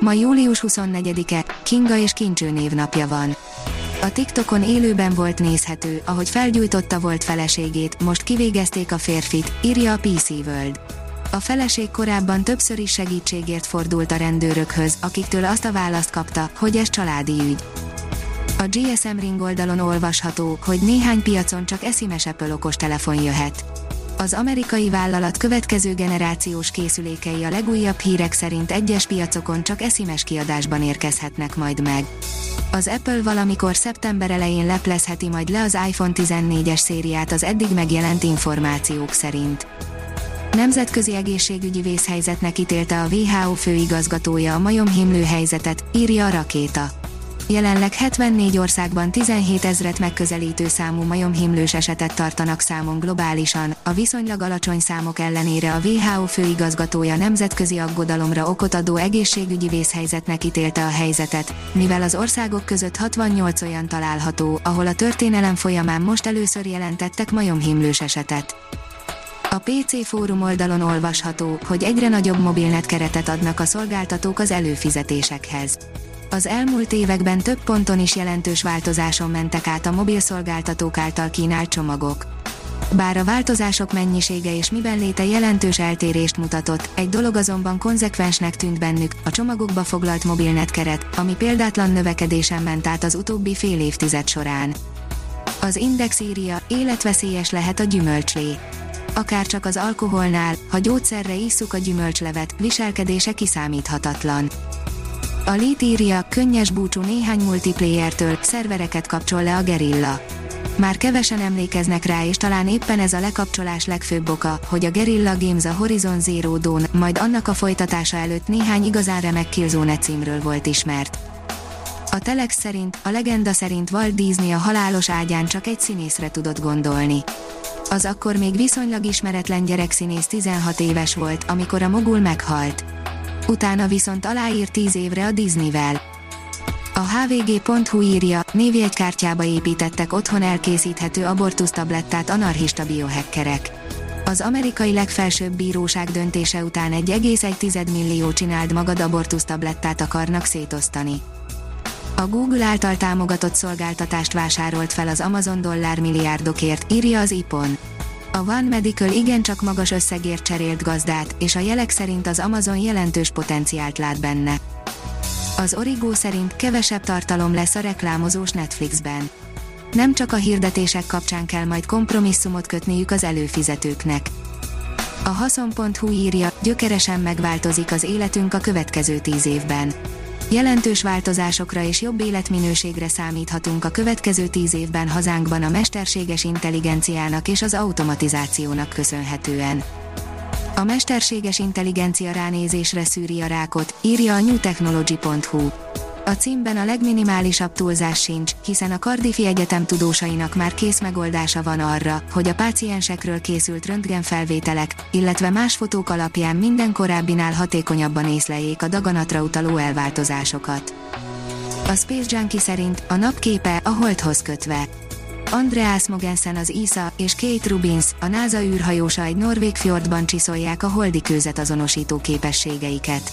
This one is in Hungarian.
Ma július 24-e, Kinga és Kincső névnapja van. A TikTokon élőben volt nézhető, ahogy felgyújtotta volt feleségét, most kivégezték a férfit, írja a PC World. A feleség korábban többször is segítségért fordult a rendőrökhöz, akiktől azt a választ kapta, hogy ez családi ügy. A GSM Ring oldalon olvasható, hogy néhány piacon csak eszimes Apple okostelefon jöhet. Az amerikai vállalat következő generációs készülékei a legújabb hírek szerint egyes piacokon csak eszimes kiadásban érkezhetnek majd meg. Az Apple valamikor szeptember elején leplezheti majd le az iPhone 14-es szériát az eddig megjelent információk szerint. Nemzetközi egészségügyi vészhelyzetnek ítélte a WHO főigazgatója a majomhimlő helyzetet, írja a rakéta. Jelenleg 74 országban 17 ezret megközelítő számú majomhimlős esetet tartanak számon globálisan, a viszonylag alacsony számok ellenére a WHO főigazgatója nemzetközi aggodalomra okot adó egészségügyi vészhelyzetnek ítélte a helyzetet, mivel az országok között 68 olyan található, ahol a történelem folyamán most először jelentettek majomhimlős esetet. A PC fórum oldalon olvasható, hogy egyre nagyobb mobilnet keretet adnak a szolgáltatók az előfizetésekhez az elmúlt években több ponton is jelentős változáson mentek át a mobilszolgáltatók által kínált csomagok. Bár a változások mennyisége és miben léte jelentős eltérést mutatott, egy dolog azonban konzekvensnek tűnt bennük, a csomagokba foglalt mobilnet keret, ami példátlan növekedésen ment át az utóbbi fél évtized során. Az Index írja, életveszélyes lehet a gyümölcslé. Akár csak az alkoholnál, ha gyógyszerre isszuk a gyümölcslevet, viselkedése kiszámíthatatlan. A Lét írja, könnyes búcsú néhány multiplayertől, szervereket kapcsol le a gerilla. Már kevesen emlékeznek rá és talán éppen ez a lekapcsolás legfőbb oka, hogy a Guerrilla Games a Horizon Zero Dawn, majd annak a folytatása előtt néhány igazán remek Killzone címről volt ismert. A Telex szerint, a legenda szerint Walt Disney a halálos ágyán csak egy színészre tudott gondolni. Az akkor még viszonylag ismeretlen gyerekszínész 16 éves volt, amikor a mogul meghalt utána viszont aláír 10 évre a Disneyvel. A hvg.hu írja, névjegykártyába építettek otthon elkészíthető abortusztablettát anarchista biohackerek. Az amerikai legfelsőbb bíróság döntése után egy egész egy millió csináld magad abortusztablettát akarnak szétosztani. A Google által támogatott szolgáltatást vásárolt fel az Amazon dollármilliárdokért, írja az IPON. A One Medical igencsak magas összegért cserélt gazdát, és a jelek szerint az Amazon jelentős potenciált lát benne. Az Origo szerint kevesebb tartalom lesz a reklámozós Netflixben. Nem csak a hirdetések kapcsán kell majd kompromisszumot kötniük az előfizetőknek. A Haszon.hu írja, gyökeresen megváltozik az életünk a következő tíz évben Jelentős változásokra és jobb életminőségre számíthatunk a következő tíz évben hazánkban a mesterséges intelligenciának és az automatizációnak köszönhetően. A mesterséges intelligencia ránézésre szűri a rákot, írja a newtechnology.hu. A címben a legminimálisabb túlzás sincs, hiszen a Cardiffi Egyetem tudósainak már kész megoldása van arra, hogy a páciensekről készült röntgenfelvételek, illetve más fotók alapján minden korábbinál hatékonyabban észleljék a daganatra utaló elváltozásokat. A Space Junkie szerint a napképe a holdhoz kötve. Andreas Mogensen az ISA és Kate Rubins, a NASA űrhajósa egy norvég fjordban csiszolják a holdi kőzet azonosító képességeiket.